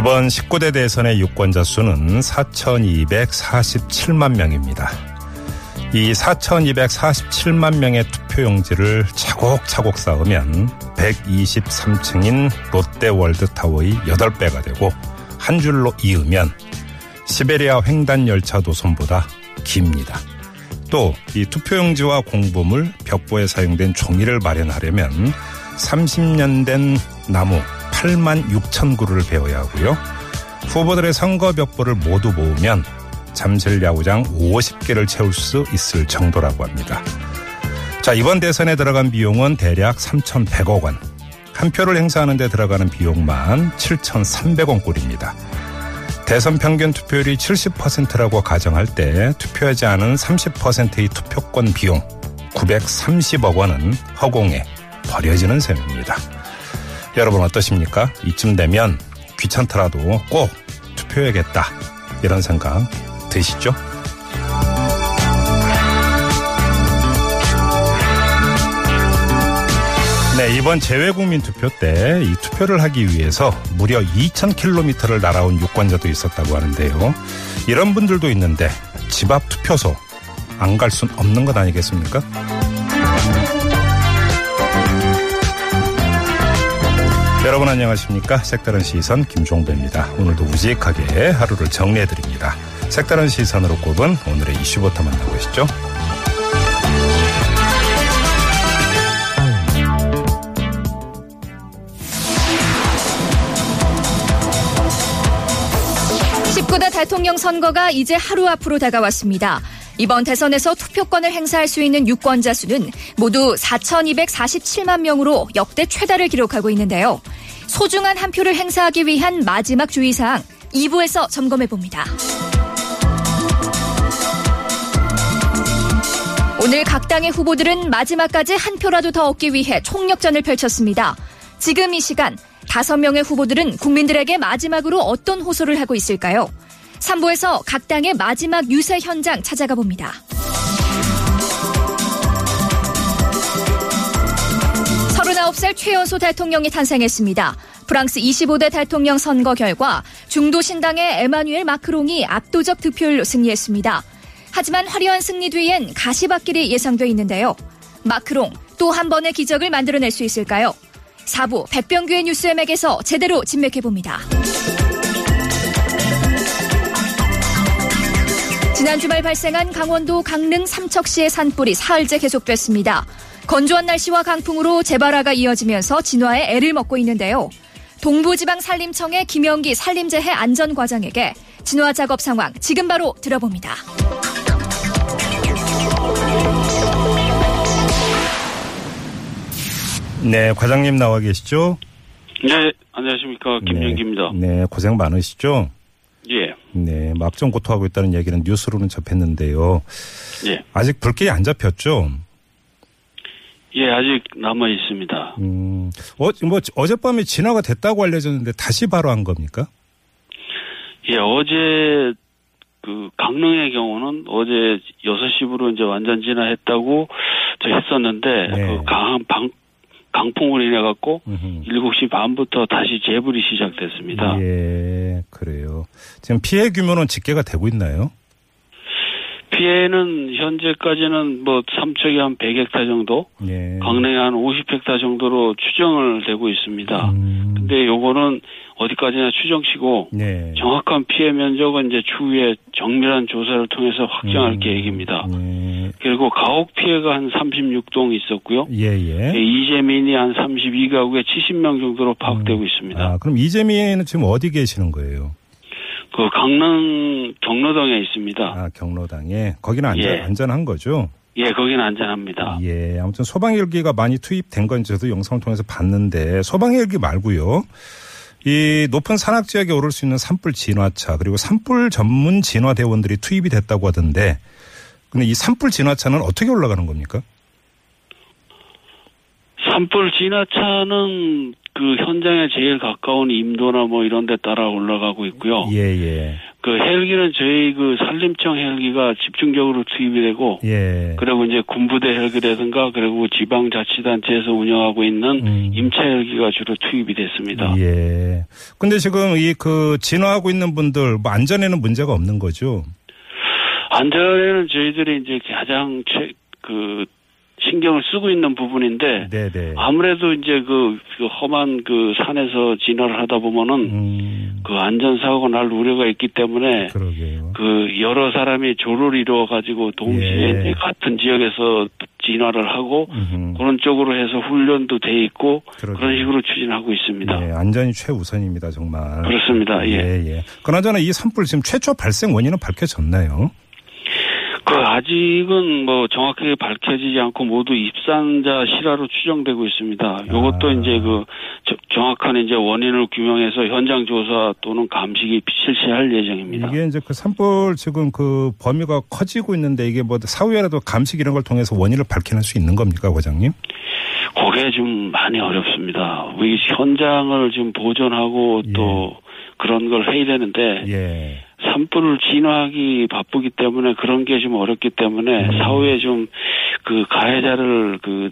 이번 19대 대선의 유권자 수는 4,247만 명입니다. 이 4,247만 명의 투표용지를 차곡차곡 쌓으면 123층인 롯데월드타워의 8배가 되고 한 줄로 이으면 시베리아 횡단 열차 노선보다 깁니다. 또 이 투표용지와 공보물, 벽보에 사용된 종이를 마련하려면 30년 된 나무 8만 6천 그루를 베어야 하고요. 후보들의 선거 벽보를 모두 모으면 잠실 야구장 50개를 채울 수 있을 정도라고 합니다. 자, 이번 대선에 들어간 비용은 대략 3,100억 원. 한 표를 행사하는 데 들어가는 비용만 7,300원 꼴입니다. 대선 평균 투표율이 70%라고 가정할 때 투표하지 않은 30%의 투표권 비용 930억 원은 허공에 버려지는 셈입니다. 여러분 어떠십니까? 이쯤 되면 귀찮더라도 꼭 투표해야겠다. 이런 생각 드시죠? 네, 이번 재외국민 투표 때 이 투표를 하기 위해서 무려 2,000km를 날아온 유권자도 있었다고 하는데요. 이런 분들도 있는데 집 앞 투표소 안 갈 순 없는 것 아니겠습니까? 여러분 안녕하십니까? 색다른 시선 김종배입니다. 오늘도 우직하게 하루를 정리해드립니다. 색다른 시선으로 꼽은 오늘의 이슈부터 만나보시죠. (19대) 대통령 선거가 이제 하루 앞으로 다가왔습니다. 이번 대선에서 투표권을 행사할 수 있는 유권자 수는 모두 4,247만 명으로 역대 최다를 기록하고 있는데요. 소중한 한 표를 행사하기 위한 마지막 주의사항 2부에서 점검해 봅니다. 오늘 각 당의 후보들은 마지막까지 한 표라도 더 얻기 위해 총력전을 펼쳤습니다. 지금 이 시간 다섯 명의 후보들은 국민들에게 마지막으로 어떤 호소를 하고 있을까요? 3부에서 각 당의 마지막 유세 현장 찾아가 봅니다. 서른아홉 살 최연소 대통령이 탄생했습니다. 프랑스 25대 대통령 선거 결과 중도 신당의 에마뉴엘 마크롱이 압도적 득표율로 승리했습니다. 하지만 화려한 승리 뒤엔 가시밭길이 예상돼 있는데요. 마크롱 또 한 번의 기적을 만들어낼 수 있을까요? 4부 백병규의 뉴스엠에게서 제대로 진맥해봅니다. 지난 주말 발생한 강원도 강릉 삼척시의 산불이 사흘째 계속됐습니다. 건조한 날씨와 강풍으로 재발화가 이어지면서 진화에 애를 먹고 있는데요. 동부지방 산림청의 김영기 산림재해 안전과장에게 진화 작업 상황 지금 바로 들어봅니다. 네, 과장님 나와 계시죠? 네, 안녕하십니까. 김영기입니다. 네, 네, 고생 많으시죠? 예. 네, 막정 고토하고 있다는 얘기는 뉴스로는 접했는데요. 예. 아직 불길이 안 잡혔죠? 예, 아직 남아 있습니다. 음, 어, 뭐, 어젯밤에 진화가 됐다고 알려졌는데 다시 바로 한 겁니까? 예, 어제 그 강릉의 경우는 어제 6시부로 이제 완전 진화했다고 저 했었는데 네. 그 강한 방, 강풍으로 인해 갖고 음흠. 7시 반부터 다시 재불이 시작됐습니다. 예, 그래요. 지금 피해 규모는 집계가 되고 있나요? 피해는 현재까지는 뭐 삼척이 한 100헥타 정도, 예. 강릉이 한 50헥타 정도로 추정을 되고 있습니다. 음, 근데 요거는 어디까지나 추정치고 네. 정확한 피해 면적은 이제 추후에 정밀한 조사를 통해서 확정할 음, 계획입니다. 예, 그리고 가옥 피해가 한 36동 있었고요. 예, 예. 이재민이 한 32가구에 70명 정도로 파악되고 있습니다. 아, 그럼 이재민은 지금 어디 계시는 거예요? 그 강릉 경로동에 있습니다. 아, 경로당에. 거기는 안전, 예. 안전한 거죠? 예, 거기는 안전합니다. 예, 아무튼 소방헬기가 많이 투입된 건 저도 영상을 통해서 봤는데 소방헬기 말고요. 이 높은 산악 지역에 오를 수 있는 산불 진화차 그리고 산불 전문 진화 대원들이 투입이 됐다고 하던데 근데 이 산불 진화차는 어떻게 올라가는 겁니까? 산불 진화차는 그 현장에 제일 가까운 임도나 뭐 이런 데 따라 올라가고 있고요. 예, 예. 그 헬기는 저희 그 산림청 헬기가 집중적으로 투입이 되고 예. 그리고 이제 군부대 헬기라든가 그리고 지방자치단체에서 운영하고 있는 음. 임차 헬기가 주로 투입이 됐습니다. 예. 근데 지금 이 그 진화하고 있는 분들 뭐 안전에는 문제가 없는 거죠? 안전에는 저희들이 이제 가장 최, 그 신경을 쓰고 있는 부분인데 네, 네. 아무래도 이제 그, 그 험한 그 산에서 진화를 하다 보면은 음. 그 안전 사고가 날 우려가 있기 때문에 그러게요. 그 여러 사람이 조를 이루어 가지고 동시에 예. 같은 지역에서 진화를 하고 음흠. 그런 쪽으로 해서 훈련도 돼 있고 그러게요. 그런 식으로 추진하고 있습니다. 예, 안전이 최우선입니다, 정말. 그렇습니다. 예. 예. 그나저나 이 산불 지금 최초 발생 원인은 밝혀졌나요? 그 아직은 뭐 정확하게 밝혀지지 않고 모두 입산자 실화로 추정되고 있습니다. 이것도 아. 이제 그 저- 정확한 이제 원인을 규명해서 현장 조사 또는 감식이 실시할 예정입니다. 이게 이제 그 산불 지금 그 범위가 커지고 있는데 이게 뭐 사후에라도 감식 이런 걸 통해서 원인을 밝히는 수 있는 겁니까, 과장님? 그게 좀 많이 어렵습니다. 이 현장을 좀 보존하고 또 그런 걸 해야 되는데 예. 산불을 진화하기 바쁘기 때문에 그런 게 좀 어렵기 때문에 음. 사후에 좀 그 가해자를 그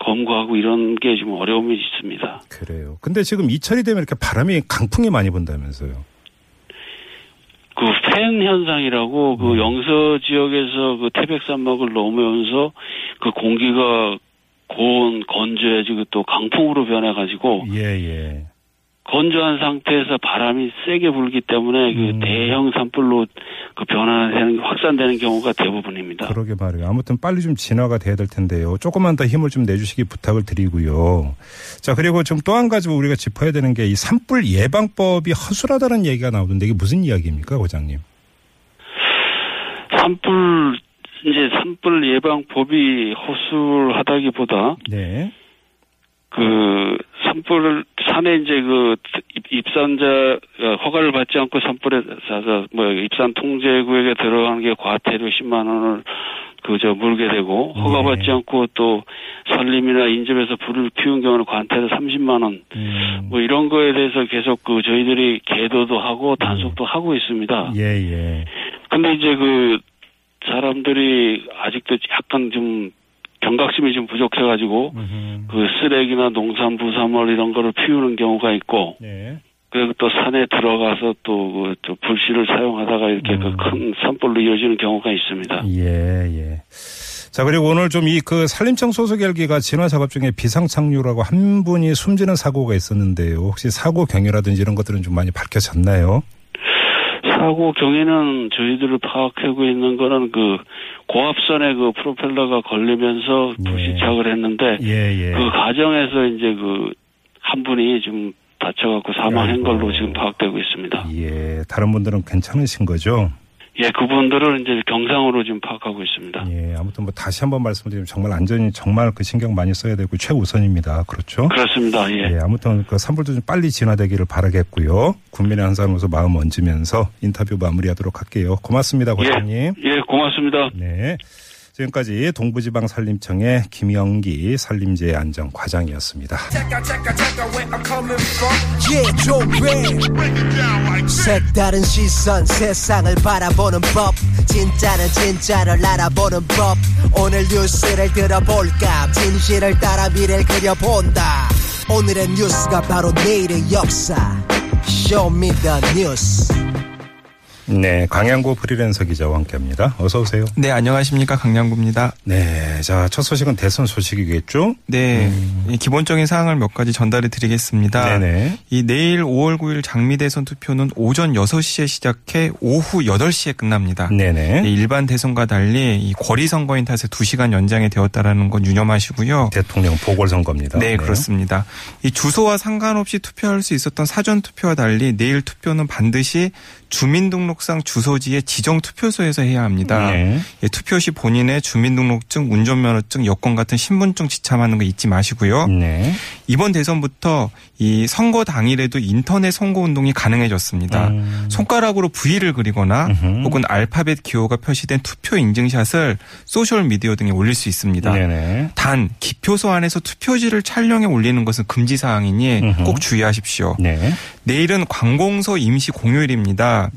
검거하고 이런 게 좀 어려움이 있습니다. 그래요. 근데 지금 이철이 되면 이렇게 바람이 강풍이 많이 분다면서요. 그팬 현상이라고 음. 그 영서 지역에서 그 태백산맥을 넘으면서 그 공기가 고온 건조해지고 또 강풍으로 변해가지고 예, 예. 건조한 상태에서 바람이 세게 불기 때문에 음. 그 대형 산불로 그 변화되는 확산되는 경우가 대부분입니다. 그러게 말이에요. 아무튼 빨리 좀 진화가 돼야 될 텐데요. 조금만 더 힘을 좀 내주시기 부탁을 드리고요. 자, 그리고 좀또한 가지 우리가 짚어야 되는 게 이 산불 예방법이 허술하다는 얘기가 나오던데 이게 무슨 이야기입니까, 과장님? 산불 이제 산불 예방법이 허술하다기보다 네. 그 산불을 산에 이제 그 입- 입산자 어, 허가를 받지 않고 산불에 사서 뭐 입산 통제 구역에 들어가는 게 과태료 10만 원을 그저 물게 되고 허가 네. 받지 않고 또 산림이나 인접에서 불을 피운 경우는 과태료 30만 원 음. 뭐 이런 거에 대해서 계속 그 저희들이 계도도 하고 단속도 하고 있습니다. 예, 예. 근데 이제 그 사람들이 아직도 약간 좀 경각심이 좀 부족해가지고 음흠. 그 쓰레기나 농산 부산물 이런 거를 피우는 경우가 있고 네. 그리고 또 산에 들어가서 또그 또 불씨를 사용하다가 이렇게 음. 그큰 산불로 이어지는 경우가 있습니다. 예, 예. 자, 그리고 오늘 좀 이 그 산림청 소속 헬기가 진화 작업 중에 비상 착륙하고 한 분이 숨지는 사고가 있었는데요. 혹시 사고 경위라든지 이런 것들은 좀 많이 밝혀졌나요? 사고 경위는 저희들을 파악하고 있는 거는 그 고압선에 그 프로펠러가 걸리면서 예. 불시착을 했는데 예, 예. 그 과정에서 이제 그 한 분이 좀 다쳐갖고 사망한. 걸로 지금 파악되고 있습니다. 예, 다른 분들은 괜찮으신 거죠? 예, 그분들을 이제 경상으로 지금 파악하고 있습니다. 예, 아무튼 뭐 다시 한번 말씀드리면 정말 안전이 정말 그 신경 많이 써야 되고 최우선입니다. 그렇죠? 그렇습니다. 예. 예, 아무튼 그 산불도 좀 빨리 진화되기를 바라겠고요. 국민의 한 사람으로서 마음 얹으면서 인터뷰 마무리하도록 할게요. 고맙습니다, 과장님. 예, 고맙습니다. 네. 지금까지 동부지방 산림청의 김영기 산림재해 안전 과장이었습니다. 색다른 시선 세상을 바라보는 법. 진짜는 진짜를 알아보는 법. 오늘 뉴스를 들어볼까? 진실을 따라 미래를 그려본다. 오늘의 뉴스가 바로 내일의 역사. Show me the 뉴스 네, 강양구 프리랜서 기자와 함께합니다. 어서 오세요. 네, 안녕하십니까. 강량구입니다. 네, 자, 첫 소식은 대선 소식이겠죠? 네, 이 기본적인 사항을 몇 가지 전달해 드리겠습니다. 음. 네네. 이 내일 5월 9일 장미 대선 투표는 오전 6시에 시작해 오후 8시에 끝납니다. 네네. 이 일반 대선과 달리 이 거리 선거인 탓에 2시간 연장이 되었다라는 건 유념하시고요. 대통령 보궐선거입니다. 네, 그렇습니다. 이 주소와 상관없이 투표할 수 있었던 사전 투표와 달리 내일 투표는 반드시 주민등록 주민등록상 주소지의 지정 투표소에서 해야 합니다. 네. 예, 투표 시 본인의 주민등록증, 운전면허증, 여권 같은 신분증 지참하는 거 잊지 마시고요. 네. 이번 대선부터 이 선거 당일에도 인터넷 선거 운동이 가능해졌습니다. 음. 손가락으로 V를 그리거나 음흠. 혹은 알파벳 기호가 표시된 투표 인증샷을 소셜 미디어 등에 올릴 수 있습니다. 네네. 단 기표소 안에서 투표지를 촬영해 올리는 것은 금지 사항이니 음흠. 꼭 주의하십시오. 네. 내일은 관공서 임시 공휴일입니다.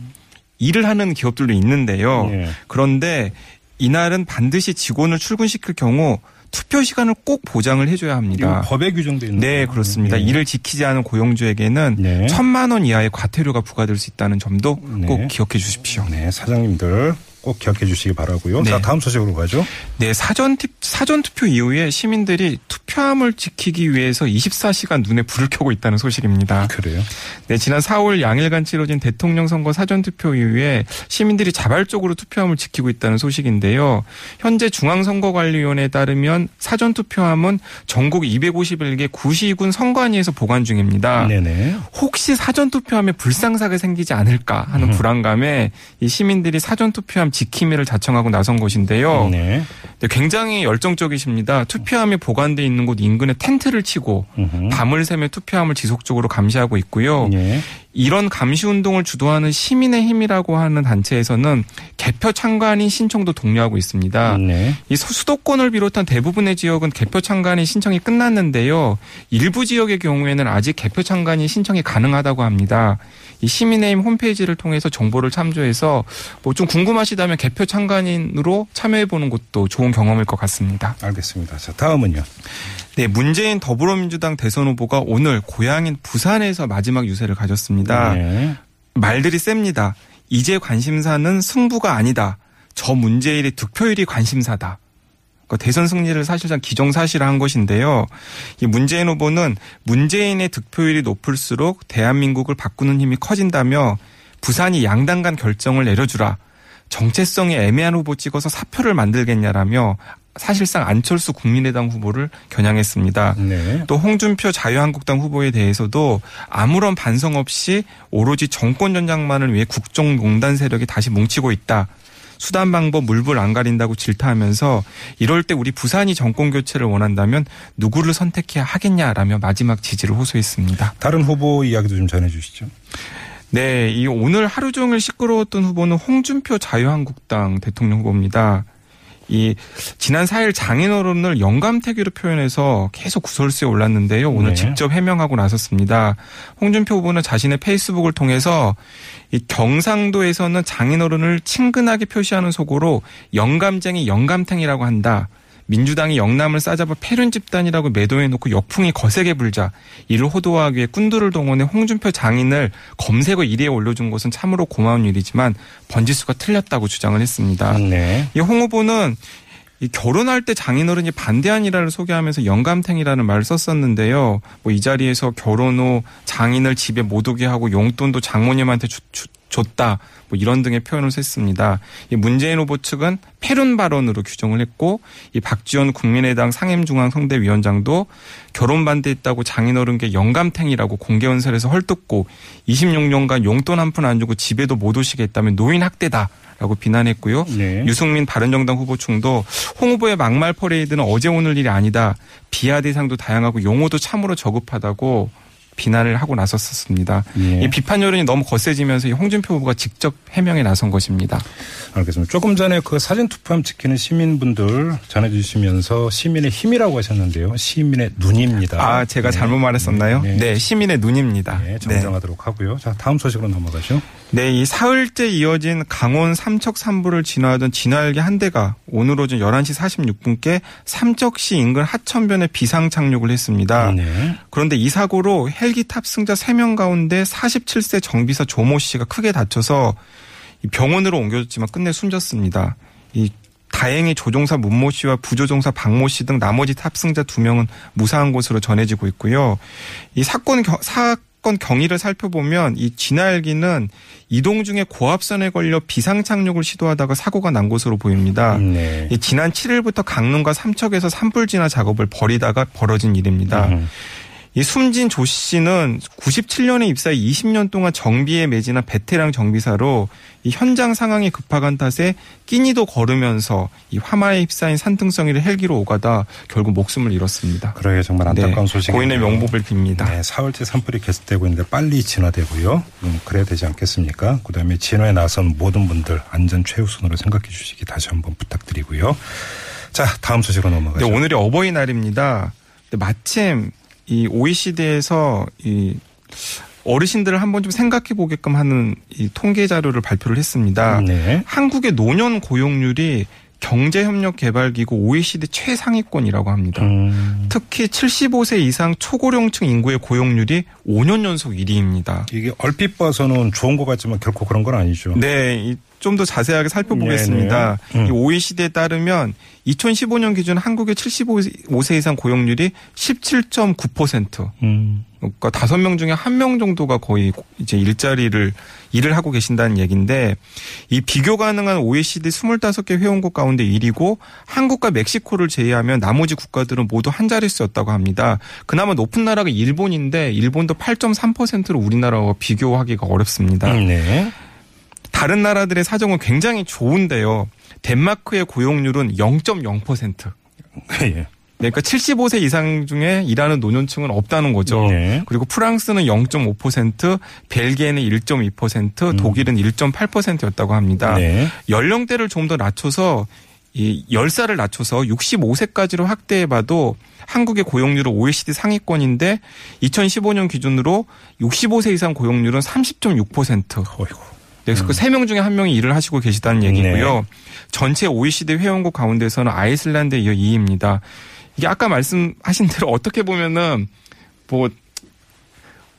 일을 하는 기업들도 있는데요. 네. 그런데 이날은 반드시 직원을 출근시킬 경우 투표 시간을 꼭 보장을 해줘야 합니다. 법에 규정돼 있는 네. 그렇습니다. 네. 이를 지키지 않은 고용주에게는 네. 천만 원 이하의 과태료가 부과될 수 있다는 점도 네. 꼭 기억해 주십시오. 네, 사장님들 꼭 기억해 주시기 바라고요. 네. 자, 다음 소식으로 가죠. 네, 사전 투, 사전 투표 이후에 시민들이 투표함을 지키기 위해서 24시간 눈에 불을 켜고 있다는 소식입니다. 그래요. 네, 지난 4월 양일간 치러진 대통령 선거 사전 투표 이후에 시민들이 자발적으로 투표함을 지키고 있다는 소식인데요. 현재 중앙선거관리위원회에 따르면 사전 투표함은 전국 251개 구시군 선관위에서 보관 중입니다. 네네. 혹시 사전 투표함에 불상사가 생기지 않을까 하는 음. 불안감에 이 시민들이 사전 투표함 지킴이를 자청하고 나선 것인데요. 네. 네, 굉장히 열정적이십니다. 투표함이 보관돼 있는 곳 인근에 텐트를 치고 음흠. 밤을 새며 투표함을 지속적으로 감시하고 있고요. 네. 이런 감시 운동을 주도하는 시민의 힘이라고 하는 단체에서는 개표 참관인 신청도 독려하고 있습니다. 네. 이 수- 수도권을 비롯한 대부분의 지역은 개표 참관인 신청이 끝났는데요. 일부 지역의 경우에는 아직 개표 참관인 신청이 가능하다고 합니다. 이 시민의힘 홈페이지를 통해서 정보를 참조해서 뭐 좀 궁금하시다면 개표 참관인으로 참여해 보는 것도 좋은 경험일 것 같습니다. 알겠습니다. 자, 다음은요. 네, 문재인 더불어민주당 대선 후보가 오늘 고향인 부산에서 마지막 유세를 가졌습니다. 네. 말들이 셉니다. 이제 관심사는 승부가 아니다. 저 문재인의 득표율이 관심사다. 그러니까 대선 승리를 사실상 기정사실화한 것인데요. 이 문재인 후보는 문재인의 득표율이 높을수록 대한민국을 바꾸는 힘이 커진다며 부산이 양당 간 결정을 내려주라. 정체성이 애매한 후보 찍어서 사표를 만들겠냐라며 사실상 안철수 국민의당 후보를 겨냥했습니다. 네. 또 홍준표 자유한국당 후보에 대해서도 아무런 반성 없이 오로지 정권 전장만을 위해 국정농단 세력이 다시 뭉치고 있다. 수단 방법 물불 안 가린다고 질타하면서 이럴 때 우리 부산이 정권 교체를 원한다면 누구를 선택해야 하겠냐라며 마지막 지지를 호소했습니다. 다른 후보 이야기도 좀 전해 주시죠. 네, 이 오늘 하루 종일 시끄러웠던 후보는 홍준표 자유한국당 대통령 후보입니다. 이 지난 4일 장인어른을 영감태교로 표현해서 계속 구설수에 올랐는데요. 오늘 네. 직접 해명하고 나섰습니다. 홍준표 후보는 자신의 페이스북을 통해서 이 경상도에서는 장인어른을 친근하게 표시하는 속으로 영감쟁이 영감탱이라고 한다. 민주당이 영남을 싸잡아 패륜 집단이라고 매도해놓고 역풍이 거세게 불자 이를 호도하기 위해 꾼들을 동원해 홍준표 장인을 검색어 1위에 올려준 것은 참으로 고마운 일이지만 번지수가 틀렸다고 주장을 했습니다. 네. 이홍 후보는 이 결혼할 때 장인어른이 반대한 일화를 소개하면서 영감탱이라는 말을 썼었는데요. 뭐 이 자리에서 결혼 후 장인을 집에 못 오게 하고 용돈도 장모님한테 주- 주- 줬다. 뭐 이런 등의 표현을 했습니다. 이 문재인 후보 측은 패륜 발언으로 규정을 했고 이 박지원 국민의당 상임중앙 선대위원장도 결혼 반대했다고 장인어른께 영감탱이라고 공개연설에서 헐뜯고 26년간 용돈 한 푼 안 주고 집에도 못 오시게 했다면 노인 학대다. 라고 비난했고요. 네. 유승민 바른정당 후보 측도 홍 후보의 막말 퍼레이드는 어제 오늘 일이 아니다. 비하 대상도 다양하고 용어도 참으로 저급하다고 비난을 하고 나섰었습니다. 예. 이 비판 여론이 너무 거세지면서 이 홍준표 후보가 직접 해명에 나선 것입니다. 알겠습니다. 조금 전에 그 사전 투표함 지키는 시민분들 전해주시면서 시민의 힘이라고 하셨는데요. 시민의 눈입니다. 아, 제가 네. 잘못 말했었나요? 네. 네, 시민의 눈입니다. 네, 네. 정정하도록 하고요. 자, 다음 소식으로 넘어가죠. 네, 이 사흘째 이어진 강원 삼척 산부를 진화하던 진화헬기 한 대가 오늘 오전 11시 46분께 삼척시 인근 하천변에 비상 착륙을 했습니다. 네. 그런데 이 사고로 헬기 탑승자 3명 가운데 47세 정비사 조모 씨가 크게 다쳐서 이 병원으로 옮겨졌지만 끝내 숨졌습니다. 이 다행히 조종사 문모 씨와 부조종사 박모 씨 등 나머지 탑승자 2명은 무사한 것으로 전해지고 있고요. 이 사건 겨- 사건 경위를 살펴보면 이 진화헬기는 이동 중에 고압선에 걸려 비상 착륙을 시도하다가 사고가 난 것으로 보입니다. 네. 이 지난 7일부터 강릉과 삼척에서 산불 진화 작업을 벌이다가 벌어진 일입니다. 음. 이 숨진 조 씨는 97년에 입사해 20년 동안 정비에 매진한 베테랑 정비사로 이 현장 상황이 급박한 탓에 끼니도 걸으면서 이 화마에 휩싸인 산등성이를 헬기로 오가다 결국 목숨을 잃었습니다. 그러게 정말 안타까운 네, 소식이네요. 고인의 명복을 빕니다. 네, 사흘째 산불이 계속되고 있는데 빨리 진화되고요. 음, 그래야 되지 않겠습니까? 그다음에 진화에 나선 모든 분들 안전 최우선으로 생각해 주시기 다시 한번 부탁드리고요. 자, 다음 소식으로 넘어가죠. 네, 오늘이 어버이날입니다. 마침 이 OECD에서 이 어르신들을 한번 좀 생각해 보게끔 하는 이 통계 자료를 발표를 했습니다. 네. 한국의 노년 고용률이 경제협력개발기구 OECD 최상위권이라고 합니다. 음, 특히 75세 이상 초고령층 인구의 고용률이 5년 연속 1위입니다. 이게 얼핏 봐서는 좋은 것 같지만 결코 그런 건 아니죠. 네, 좀 더 자세하게 살펴보겠습니다. 네네. 음. 이 OECD에 따르면 2015년 기준 한국의 75세 이상 고용률이 17.9%. 음, 그러니까 다섯 명 중에 한 명 정도가 거의 이제 일자리를 일을 하고 계신다는 얘기인데 이 비교 가능한 OECD 25개 회원국 가운데 1위고 한국과 멕시코를 제외하면 나머지 국가들은 모두 한 자릿수였다고 합니다. 그나마 높은 나라가 일본인데 일본도 8.3%로 우리나라와 비교하기가 어렵습니다. 음, 네. 다른 나라들의 사정은 굉장히 좋은데요. 덴마크의 고용률은 0.0%. 예. 그러니까 75세 이상 중에 일하는 노년층은 없다는 거죠. 네. 그리고 프랑스는 0.5%, 벨기에는 1.2%, 독일은 1.8%였다고 합니다. 음. 네. 연령대를 좀 더 낮춰서 이 10살을 낮춰서 65세까지로 확대해봐도 한국의 고용률은 OECD 상위권인데 2015년 기준으로 65세 이상 고용률은 30.6%. 어이구. 네, 그래서 그세 명 중에 한 명이 일을 하시고 계시다는 얘기고요. 전체 OECD 회원국 가운데서는 아이슬란드에 이어 2위입니다. 이게 아까 말씀하신 대로 어떻게 보면은 뭐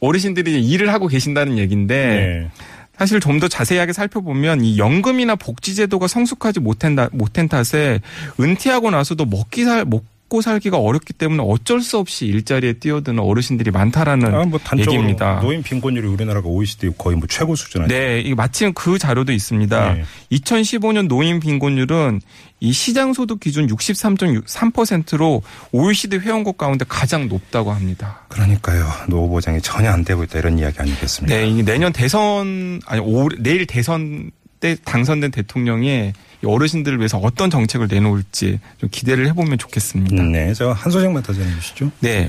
어르신들이 일을 하고 계신다는 얘기인데 네. 사실 좀 더 자세하게 살펴보면 이 연금이나 복지제도가 성숙하지 못한, 다- 못한 탓에 은퇴하고 나서도 먹기 살, 먹 고 살기가 어렵기 때문에 어쩔 수 없이 일자리에 뛰어드는 어르신들이 많다라는 아, 뭐 얘기입니다. 노인 빈곤율이 우리나라가 OECD 거의 뭐 최고 수준 아니에요? 네, 이 마침 그 자료도 있습니다. 네. 2015년 노인 빈곤율은 이 시장 소득 기준 63.3%로 OECD 회원국 가운데 가장 높다고 합니다. 그러니까요. 노후 보장이 전혀 안 되고 있다 이런 이야기 아니겠습니까? 네, 이 내년 대선 아니 올 내일 대선 때 당선된 대통령이 이 어르신들을 위해서 어떤 정책을 내놓을지 좀 기대를 해보면 좋겠습니다. 네. 저한 소식만 더 전해 주시죠. 네.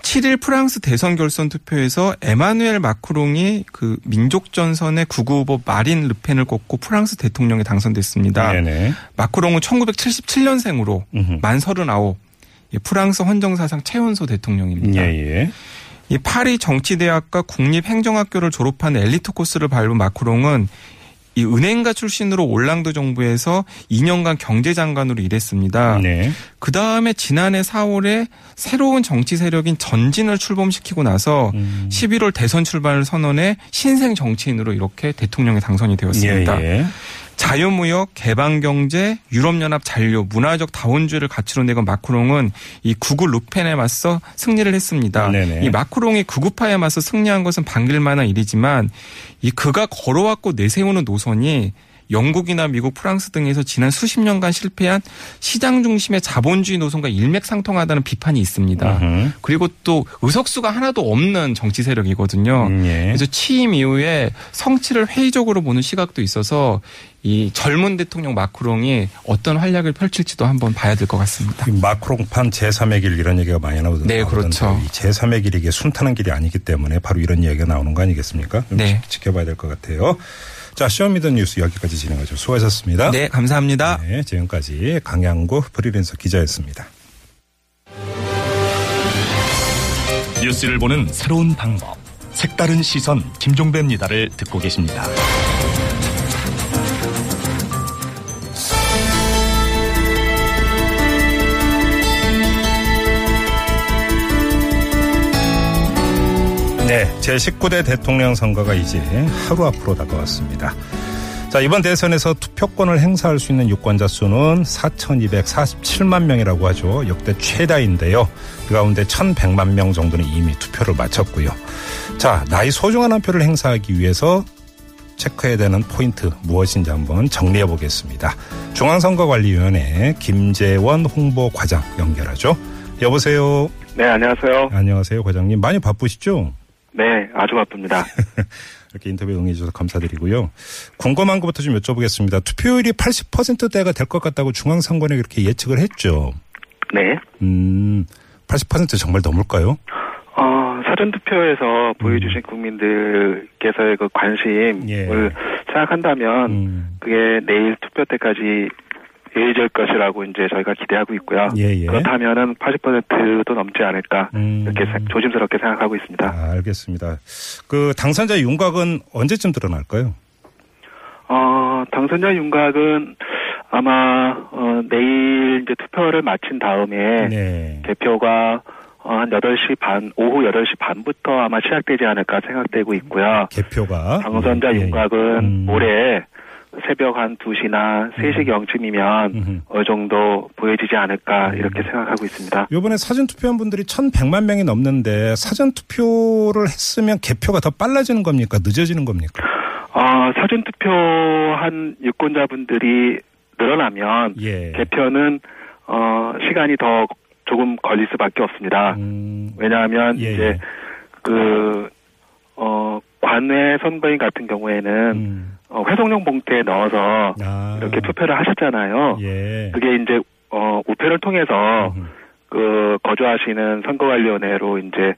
7일 프랑스 대선 결선 투표에서 에마누엘 마크롱이 그 민족 전선의 극우 후보 마린 르펜을 꺾고 프랑스 대통령에 당선됐습니다. 네네. 마크롱은 1977년생으로 음흠. 만 39. 예, 프랑스 헌정사상 최연소 대통령입니다. 예, 예. 이 파리 정치대학과 국립행정학교를 졸업한 엘리트 코스를 밟은 마크롱은 이 은행가 출신으로 올랑드 정부에서 2년간 경제장관으로 일했습니다. 네. 그 다음에 지난해 4월에 새로운 정치 세력인 전진을 출범시키고 나서 음. 11월 대선 출마를 선언해 신생 정치인으로 이렇게 대통령에 당선이 되었습니다. 예, 예. 자유무역, 개방경제, 유럽연합 잔류, 문화적 다원주의를 가치로 내건 마크롱은 이 구구 루펜에 맞서 승리를 했습니다. 네네. 이 마크롱이 구구파에 맞서 승리한 것은 반길 만한 일이지만 이 그가 걸어왔고 내세우는 노선이 영국이나 미국, 프랑스 등에서 지난 수십 년간 실패한 시장 중심의 자본주의 노선과 일맥상통하다는 비판이 있습니다. 음흠. 그리고 또 의석수가 하나도 없는 정치 세력이거든요. 음, 예. 그래서 취임 이후에 성취를 회의적으로 보는 시각도 있어서 이 젊은 대통령 마크롱이 어떤 활약을 펼칠지도 한번 봐야 될 것 같습니다. 이 마크롱판 제3의 길 이런 얘기가 많이 나오던데. 네, 그렇죠. 이 제3의 길이 이게 순탄한 길이 아니기 때문에 바로 이런 이야기가 나오는 거 아니겠습니까? 좀 네. 지- 지켜봐야 될 것 같아요. 자, Show Me the 뉴스 여기까지 진행하죠. 수고하셨습니다. 네, 감사합니다. 네, 지금까지 강양구 프리랜서 기자였습니다. 뉴스를 보는 새로운 방법. 색다른 시선 김종배입니다를 듣고 계십니다. 네, 제19대 대통령 선거가 이제 하루 앞으로 다가왔습니다. 자, 이번 대선에서 투표권을 행사할 수 있는 유권자 수는 4,247만 명이라고 하죠. 역대 최다인데요. 그 가운데 1,100만 명 정도는 이미 투표를 마쳤고요. 자, 나의 소중한 한 표를 행사하기 위해서 체크해야 되는 포인트 무엇인지 한번 정리해 보겠습니다. 중앙선거관리위원회 김재원 홍보과장 연결하죠. 여보세요. 네, 안녕하세요. 안녕하세요, 과장님. 많이 바쁘시죠? 네, 아주 바쁩니다. 이렇게 인터뷰 응해주셔서 감사드리고요. 궁금한 것부터 좀 여쭤보겠습니다. 투표율이 80%대가 될 것 같다고 중앙선관위 그렇게 예측을 했죠. 네. 음, 80% 정말 넘을까요? 어, 사전투표에서 보여주신 국민들께서의 그 관심을 예. 생각한다면, 음, 그게 내일 투표 때까지 이어질 것이라고 이제 저희가 기대하고 있고요. 예, 예. 그렇다면은 80%도 넘지 않을까, 음. 이렇게 세- 조심스럽게 생각하고 있습니다. 아, 알겠습니다. 그 당선자 윤곽은 언제쯤 드러날까요? 어, 당선자 윤곽은 아마, 어, 내일 이제 투표를 마친 다음에, 네. 개표가 어, 한 8시 반, 오후 8시 반부터 아마 시작되지 않을까 생각되고 있고요. 개표가 당선자 예, 예. 윤곽은 음. 모레 새벽 한 2시나 3시경쯤이면 음흠. 어느 정도 보여지지 않을까 이렇게 생각하고 있습니다. 요번에 사전 투표한 분들이 1,100만 명이 넘는데 사전 투표를 했으면 개표가 더 빨라지는 겁니까? 늦어지는 겁니까? 어, 사전투표한 유권자분들이 늘어나면 예. 개표는 어, 시간이 더 조금 걸릴 수밖에 없습니다. 음, 왜냐하면 예, 이제 예. 그 어, 관외 선거인 같은 경우에는 음. 어, 회송용 봉투에 넣어서 아. 이렇게 투표를 하셨잖아요. 예. 그게 이제 어, 우편을 통해서 음. 그 거주하시는 선거관리원회로 이제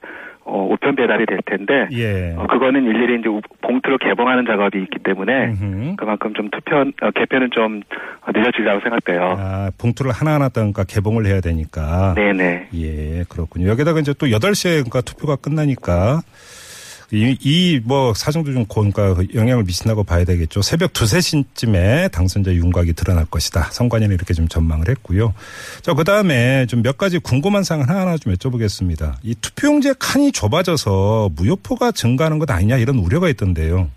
어, 우편 배달이 될 텐데 예. 어, 그거는 일일이 이제 우- 봉투를 개봉하는 작업이 있기 때문에 음흠. 그만큼 좀 투표 어, 개표는 좀 늦어지리라고 생각돼요. 아, 봉투를 하나하나 그러니까 개봉을 해야 되니까. 네네. 예, 그렇군요. 여기다가 이제 또 8시에 그러니까 투표가 끝나니까 이, 이뭐 사정도 좀 고- 그러니까 영향을 미친다고 봐야 되겠죠. 새벽 두세 시쯤에 당선자 윤곽이 드러날 것이다. 선관위는 이렇게 좀 전망을 했고요. 자, 그 다음에 좀 몇 가지 궁금한 사항 하나하나 좀 여쭤보겠습니다. 이 투표용지의 칸이 좁아져서 무효표가 증가하는 것 아니냐 이런 우려가 있던데요.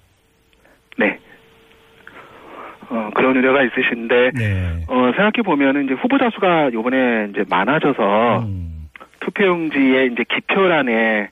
네. 어, 그런 우려가 있으신데 네. 어, 생각해 보면은 이제 후보자 수가 요번에 이제 많아져서 음, 투표용지의 이제 기표란의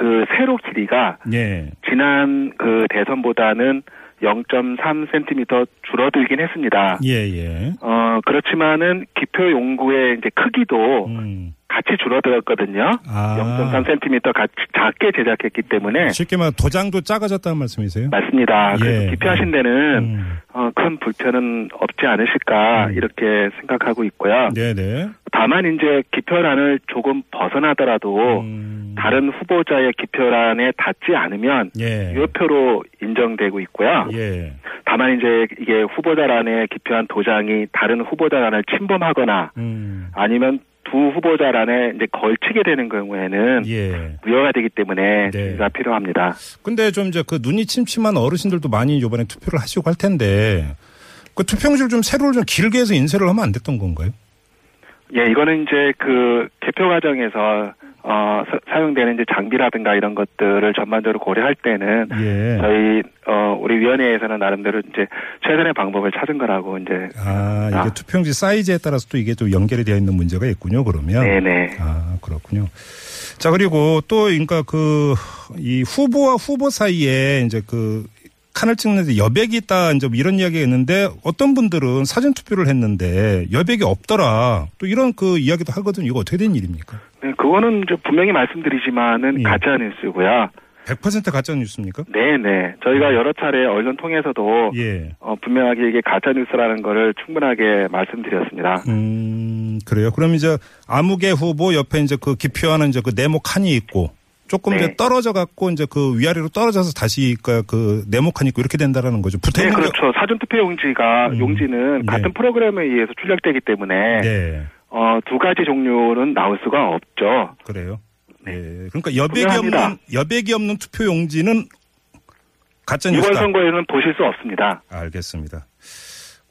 그 세로 길이가 예. 지난 그 대선보다는 0.3cm 줄어들긴 했습니다. 예, 예. 어, 그렇지만은 기표 용구의 이제 크기도 음. 같이 줄어들었거든요. 아. 0.3cm 같이 작게 제작했기 때문에 쉽게 말하면 도장도 작아졌다는 말씀이세요? 맞습니다. 그래서 예. 기표하신 데는 음. 어, 큰 불편은 없지 않으실까 음. 이렇게 생각하고 있고요. 네네. 다만 이제 기표란을 조금 벗어나더라도 음. 다른 후보자의 기표란에 닿지 않으면 예. 유효표로 인정되고 있고요. 예. 다만 이제 이게 후보자란에 기표한 도장이 다른 후보자란을 침범하거나 음. 아니면 두 후보자 란에 이제 걸치게 되는 경우에는 예. 무효가 되기 때문에 네. 주의가 필요합니다. 근데 좀 이제 그 눈이 침침한 어르신들도 많이 이번에 투표를 하시고 할 텐데 그 투표용지를 좀 세로를 좀 길게 해서 인쇄를 하면 안 됐던 건가요? 예, 이거는 이제 그 개표 과정에서 어 사, 용되는 이제 장비라든가 이런 것들을 전반적으로 고려할 때는 예. 저희 어 우리 위원회에서는 나름대로 이제 최선의 방법을 찾은 거라고 이제 아, 이게 아. 투표용지 사이즈에 따라서 또 이게 또 연결이 되어 있는 문제가 있군요, 그러면. 네네 아, 그렇군요. 자, 그리고 또, 그러니까 그, 이 후보와 후보 사이에 이제 그, 칸을 찍는데 여백이 있다, 이제 뭐 이런 이야기가 있는데 어떤 분들은 사전 투표를 했는데 여백이 없더라. 또 이런 그 이야기도 하거든요. 이거 어떻게 된 일입니까? 네, 그거는 이제 분명히 말씀드리지만은 예. 가짜 뉴스고요. 100% 가짜 뉴스입니까? 네 네 저희가 여러 차례 언론 통해서도 예. 어, 분명하게 이게 가짜 뉴스라는 거를 충분하게 말씀드렸습니다. 음, 그래요. 그럼 이제 아무개 후보 옆에 이제 그 기표하는 이제 그 네모 칸이 있고 조금 네. 이제 떨어져 갖고 이제 그 위아래로 떨어져서 다시 그, 그 네모 칸이 있고 이렇게 된다라는 거죠. 붙어 네, 그렇죠. 사전 투표 용지가 음. 용지는 네. 같은 프로그램에 의해서 출력되기 때문에 네. 어, 두 가지 종류는 나올 수가 없죠. 그래요. 네. 그러니까 여백이. 없는 여백이 없는 투표 용지는 가짜 이번 뉴스다. 선거에는 보실 수 없습니다. 알겠습니다.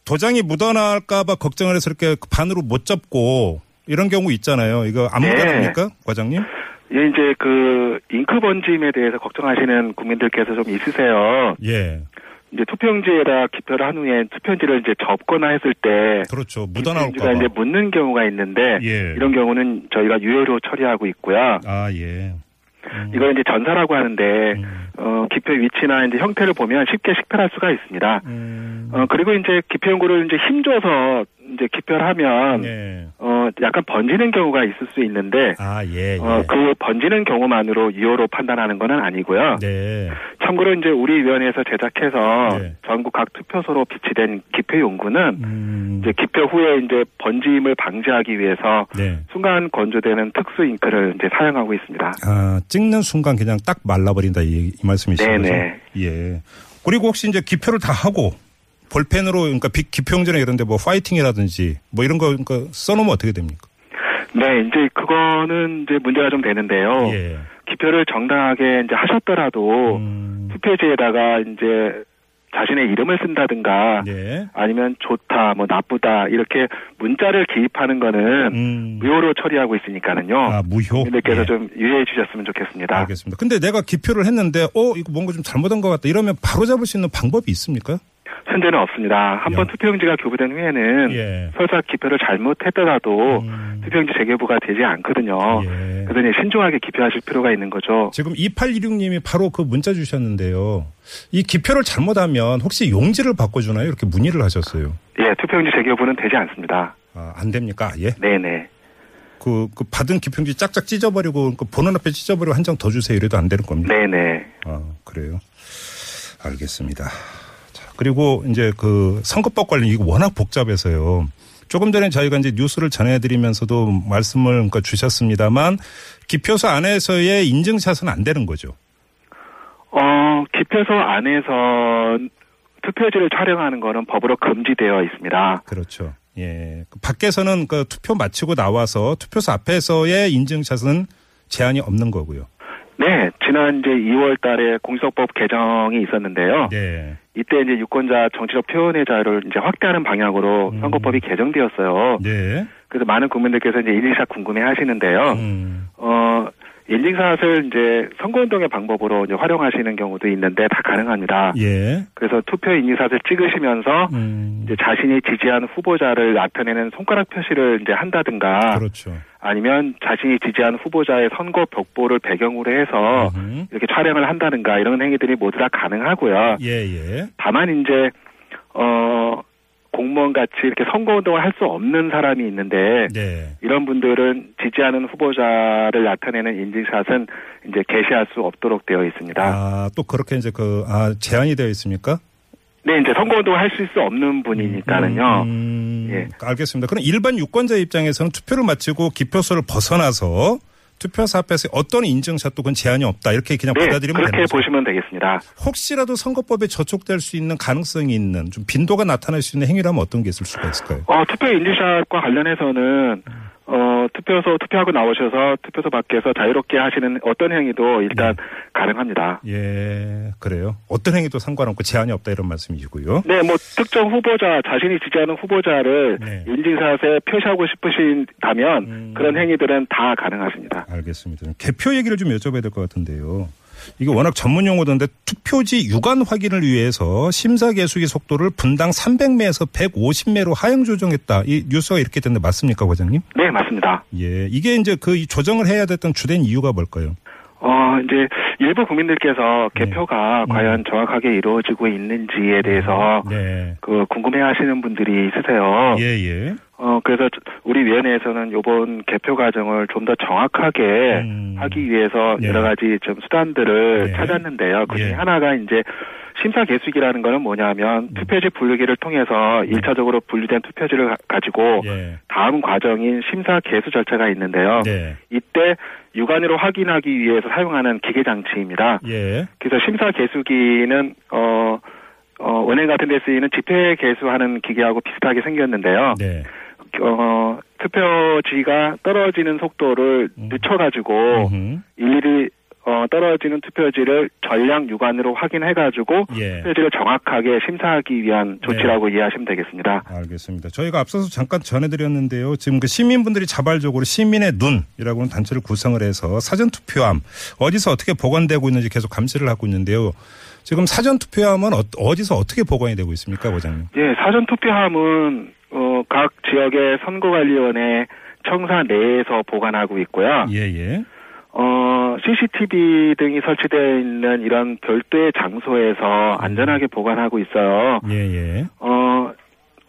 도장이 묻어날까봐 걱정을 해서 이렇게 반으로 못 접고 이런 경우 있잖아요. 이거 안 네. 묻어납니까, 과장님? 예, 이제 그 잉크 번짐에 대해서 걱정하시는 국민들께서 좀 있으세요. 예. 이제 투표용지에다 기표를 한 후에 투표용지를 이제 접거나 했을 때 그렇죠. 묻어나올까봐. 이제 묻는 경우가 있는데 예. 이런 경우는 저희가 유효로 처리하고 있고요. 아, 예. 음. 이걸 이제 전사라고 하는데 음. 어, 기표 위치나 이제 형태를 보면 쉽게 식별할 수가 있습니다. 음. 어, 그리고 이제 기표용구를 이제 힘줘서 이제 기표를 하면 네. 어, 어, 약간 번지는 경우가 있을 수 있는데, 아, 예, 예. 어, 그 번지는 경우만으로 유효로 판단하는 것은 아니고요. 네. 참고로 이제 우리 위원회에서 제작해서 네. 전국 각 투표소로 비치된 기표 용구는 음, 이제 기표 후에 이제 번짐을 방지하기 위해서 네. 순간 건조되는 특수 잉크를 이제 사용하고 있습니다. 아, 찍는 순간 그냥 딱 말라버린다 이, 이 말씀이신 거죠? 네네. 예. 그리고 혹시 이제 기표를 다 하고 볼펜으로 그러니까 비- 기표용지나 이런데 뭐 파이팅이라든지 뭐 이런 거 그러니까 써놓으면 어떻게 됩니까? 네, 이제 그거는 이제 문제가 좀 되는데요. 예. 기표를 정당하게 이제 하셨더라도 음, 투표지에다가 이제 자신의 이름을 쓴다든가 예. 아니면 좋다, 뭐 나쁘다 이렇게 문자를 기입하는 거는 음. 무효로 처리하고 있으니까는요. 아, 무효. 국민들께서 예. 좀 유의해 주셨으면 좋겠습니다. 알겠습니다. 근데 내가 기표를 했는데 어 이거 뭔가 좀 잘못한 것 같다 이러면 바로 잡을 수 있는 방법이 있습니까? 현재는 없습니다. 한번 야. 투표용지가 교부된 후에는 예. 설사 기표를 잘못했더라도 음. 투표용지 재개부가 되지 않거든요. 예. 이제 신중하게 기표하실 필요가 있는 거죠. 지금 2816님이 바로 그 문자 주셨는데요. 이 기표를 잘못하면 혹시 용지를 바꿔주나요? 이렇게 문의를 하셨어요. 예, 투표용지 재개부는 되지 않습니다. 아, 안 됩니까? 예. 네네. 그, 그 받은 기표용지 짝짝 찢어버리고 그 보는 앞에 찢어버리고 한 장 더 주세요. 이래도 안 되는 겁니다. 네네. 아, 그래요. 알겠습니다. 자, 그리고 이제 그 선거법 관련 이거 워낙 복잡해서요. 조금 전에 저희가 이제 뉴스를 전해드리면서도 말씀을 그러니까 주셨습니다만 기표소 안에서의 인증샷은 안 되는 거죠. 어, 기표소 안에서 투표지를 촬영하는 거는 법으로 금지되어 있습니다. 그렇죠. 예. 그 밖에서는 그 투표 마치고 나와서 투표소 앞에서의 인증샷은 제한이 없는 거고요. 네, 지난 이제 2월 달에 공수처법 개정이 있었는데요. 네. 이때 이제 유권자 정치적 표현의 자유를 이제 확대하는 방향으로 음. 선거법이 개정되었어요. 네. 그래서 많은 국민들께서 이제 인증샷 궁금해 하시는데요. 음. 어, 인증샷을 이제 선거운동의 방법으로 이제 활용하시는 경우도 있는데 다 가능합니다. 예. 그래서 투표 인증샷을 찍으시면서 음. 이제 자신이 지지한 후보자를 나타내는 손가락 표시를 이제 한다든가 그렇죠. 아니면 자신이 지지한 후보자의 선거 벽보를 배경으로 해서 음. 이렇게 촬영을 한다든가 이런 행위들이 모두 다 가능하고요. 예, 예. 다만 이제 어 공무원 같이 이렇게 선거 운동을 할 수 없는 사람이 있는데 네. 이런 분들은 지지하는 후보자를 나타내는 인증샷은 이제 게시할 수 없도록 되어 있습니다. 아, 또 그렇게 이제 그, 아, 제한이 되어 있습니까? 네, 이제 선거 운동을 하실 수 없는 분이니까는요. 음, 예. 알겠습니다. 그럼 일반 유권자 입장에서는 투표를 마치고 기표소를 벗어나서 투표소 앞에서 어떤 인증샷도 그건 제한이 없다. 이렇게 그냥 네, 받아들이면 그렇게 되는 거죠. 보시면 되겠습니다. 혹시라도 선거법에 저촉될 수 있는 가능성이 있는 좀 빈도가 나타날 수 있는 행위라면 어떤 게 있을 수가 있을까요? 어, 투표 인증샷과 관련해서는 어, 투표소 투표하고 나오셔서 투표소 밖에서 자유롭게 하시는 어떤 행위도 일단 네. 가능합니다. 예, 그래요. 어떤 행위도 상관없고 제한이 없다 이런 말씀이시고요. 네, 뭐 특정 후보자 자신이 지지하는 후보자를 네. 인증샷에 표시하고 싶으신다면 음. 그런 행위들은 다 가능하십니다. 알겠습니다. 개표 얘기를 좀 여쭤봐야 될 것 같은데요. 이게 워낙 전문 용어던데 투표지 유관 확인을 위해서 심사 계수기 속도를 분당 300매에서 150매로 하향 조정했다. 이 뉴스가 이렇게 됐는데 맞습니까, 과장님? 네, 맞습니다. 예. 이게 이제 그 조정을 해야 됐던 주된 이유가 뭘까요? 어, 이제 일부 국민들께서 네. 개표가 음. 과연 정확하게 이루어지고 있는지에 대해서 네. 그 궁금해 하시는 분들이 있으세요. 예, 예. 어, 그래서 우리 위원회에서는 요번 개표 과정을 좀 더 정확하게 음. 하기 위해서 네. 여러 가지 좀 수단들을 네. 찾았는데요. 그 중에 예. 하나가 이제 심사 개수기라는 거는 뭐냐면 음. 투표지 분류기를 통해서 일차적으로 분류된 투표지를 가- 가지고 예. 다음 과정인 심사 개수 절차가 있는데요. 네. 이때 육안으로 확인하기 위해서 사용하는 기계 장치입니다. 예. 그래서 심사 개수기는 어, 어, 은행 같은 데 쓰이는 지폐 개수하는 기계하고 비슷하게 생겼는데요. 네. 어, 투표지가 떨어지는 속도를 음. 늦춰가지고 음흠. 일일이 어, 떨어지는 투표지를 전량 육안으로 확인해가지고 예. 투표지를 정확하게 심사하기 위한 조치라고 이해하시면 되겠습니다. 알겠습니다. 저희가 앞서서 잠깐 전해드렸는데요. 지금 그 시민분들이 자발적으로 시민의 눈이라고 하는 단체를 구성을 해서 사전 투표함 어디서 어떻게 보관되고 있는지 계속 감시를 하고 있는데요. 지금 사전 투표함은 어- 어디서 어떻게 보관이 되고 있습니까, 과장님? 예, 사전 투표함은 어, 각 지역의 선거관리위원회 청사 내에서 보관하고 있고요. 예, 예. 어, CCTV 등이 설치되어 있는 이런 별도의 장소에서 안전하게 보관하고 있어요. 예, 예. 어,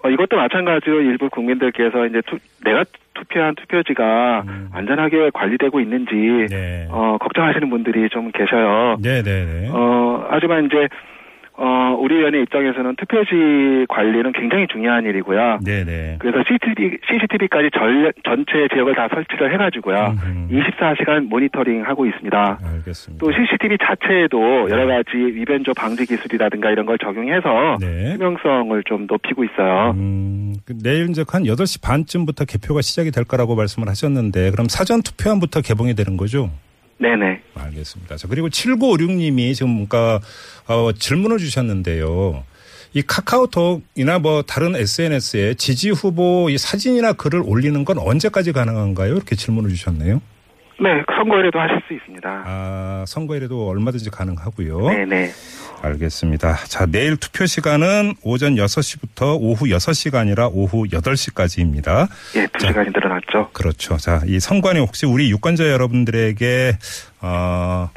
어, 이것도 마찬가지로 일부 국민들께서 이제 투, 내가 투표한 투표지가 음. 안전하게 관리되고 있는지 네. 어, 걱정하시는 분들이 좀 계셔요. 네 네 네. 어, 하지만 이제 어, 우리 의원의 입장에서는 투표지 관리는 굉장히 중요한 일이고요. 네네. 그래서 CCTV, CCTV까지 전, 전체 지역을 다 설치를 해가지고요. 음흠. 24시간 모니터링 하고 있습니다. 알겠습니다. 또 CCTV 자체에도 여러 가지 위변조 방지 기술이라든가 이런 걸 적용해서 네. 투명성을 좀 높이고 있어요. 음, 그 내일 이제 한 8시 반쯤부터 개표가 시작이 될 거라고 말씀을 하셨는데 그럼 사전 투표함부터 개봉이 되는 거죠? 네네. 알겠습니다. 자, 그리고 7956님이 지금 뭔가 어, 질문을 주셨는데요. 이 카카오톡이나 뭐 다른 SNS에 지지 후보 이 사진이나 글을 올리는 건 언제까지 가능한가요? 이렇게 질문을 주셨네요. 네, 선거일에도 하실 수 있습니다. 아, 선거일에도 얼마든지 가능하고요. 네네. 알겠습니다. 자, 내일 투표 시간은 오전 6시부터 오후 6시가 아니라 오후 8시까지입니다. 예, 두 시간이 늘어났죠. 그렇죠. 자, 이 선관위 혹시 우리 유권자 여러분들에게 어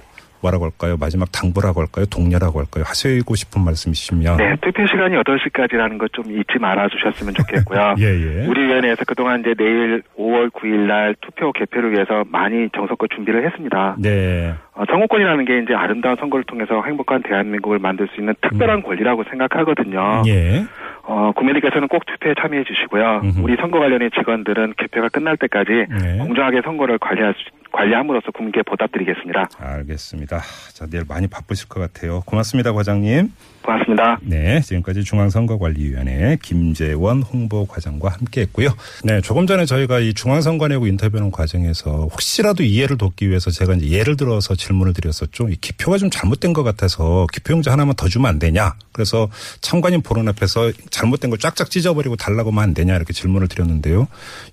뭐라고 할까요? 마지막 당부라고 할까요? 독려라고 할까요? 하시고 싶은 말씀이시면 네, 투표 시간이 8시까지라는 것 좀 잊지 말아 주셨으면 좋겠고요. 예, 예. 우리 위원회에서 그동안 이제 내일 5월 9일 날 투표 개표를 위해서 많이 정석껏 준비를 했습니다. 네. 어, 선거권이라는 게 이제 아름다운 선거를 통해서 행복한 대한민국을 만들 수 있는 특별한 권리라고 생각하거든요. 음. 예. 어, 국민들께서는 꼭 투표에 참여해 주시고요. 음흠. 우리 선거 관련의 직원들은 개표가 끝날 때까지 네. 공정하게 선거를 관리할 수, 관리함으로써 국민께 보답드리겠습니다. 알겠습니다. 자, 내일 많이 바쁘실 것 같아요. 고맙습니다, 과장님. 고맙습니다. 네, 지금까지 중앙선거관리위원회 김재원 홍보과장과 함께했고요. 네, 조금 전에 저희가 이 중앙선관위하고 인터뷰하는 과정에서 혹시라도 이해를 돕기 위해서 제가 이제 예를 들어서 질문을 드렸었죠. 이 기표가 좀 잘못된 것 같아서 기표용지 하나만 더 주면 안 되냐? 그래서 참관인 보는 앞에서 잘못된 걸 쫙쫙 찢어버리고 달라고 하면 안 되냐? 이렇게 질문을 드렸는데요.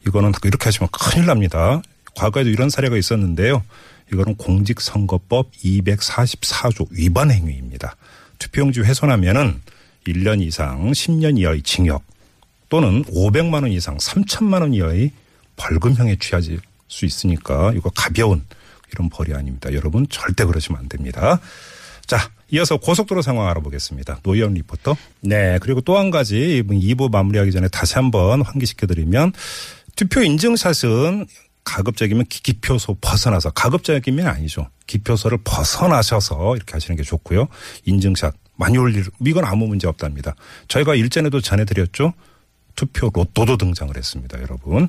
이거는 이렇게 하시면 큰일 납니다. 과거에도 이런 사례가 있었는데요. 이거는 공직선거법 244조 위반 행위입니다. 투표용지 훼손하면은 1년 이상 10년 이하의 징역 또는 500만 원 이상 3천만 원 이하의 벌금형에 취하질 수 있으니까 이거 가벼운 이런 벌이 아닙니다. 여러분 절대 그러시면 안 됩니다. 자, 이어서 고속도로 상황 알아보겠습니다. 노현 리포터. 네, 그리고 또 한 가지 2부 마무리하기 전에 다시 한번 환기시켜드리면 투표 인증샷은 가급적이면 기- 기표소 벗어나서 가급적이면 아니죠. 기표소를 벗어나셔서 이렇게 하시는 게 좋고요. 인증샷 많이 올릴 이건 아무 문제 없답니다. 저희가 일전에도 전해드렸죠. 투표 로또도 등장을 했습니다, 여러분.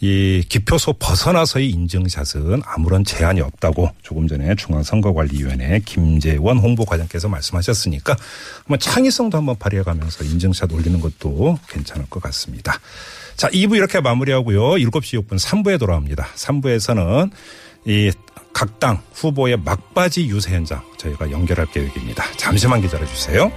이 기표소 벗어나서의 인증샷은 아무런 제한이 없다고 조금 전에 중앙선거관리위원회 김재원 홍보과장께서 말씀하셨으니까 한번 창의성도 한번 발휘해가면서 인증샷 올리는 것도 괜찮을 것 같습니다. 자, 2부 이렇게 마무리하고요. 7시 6분 3부에 돌아옵니다. 3부에서는 이 각 당 후보의 막바지 유세 현장 저희가 연결할 계획입니다. 잠시만 기다려 주세요.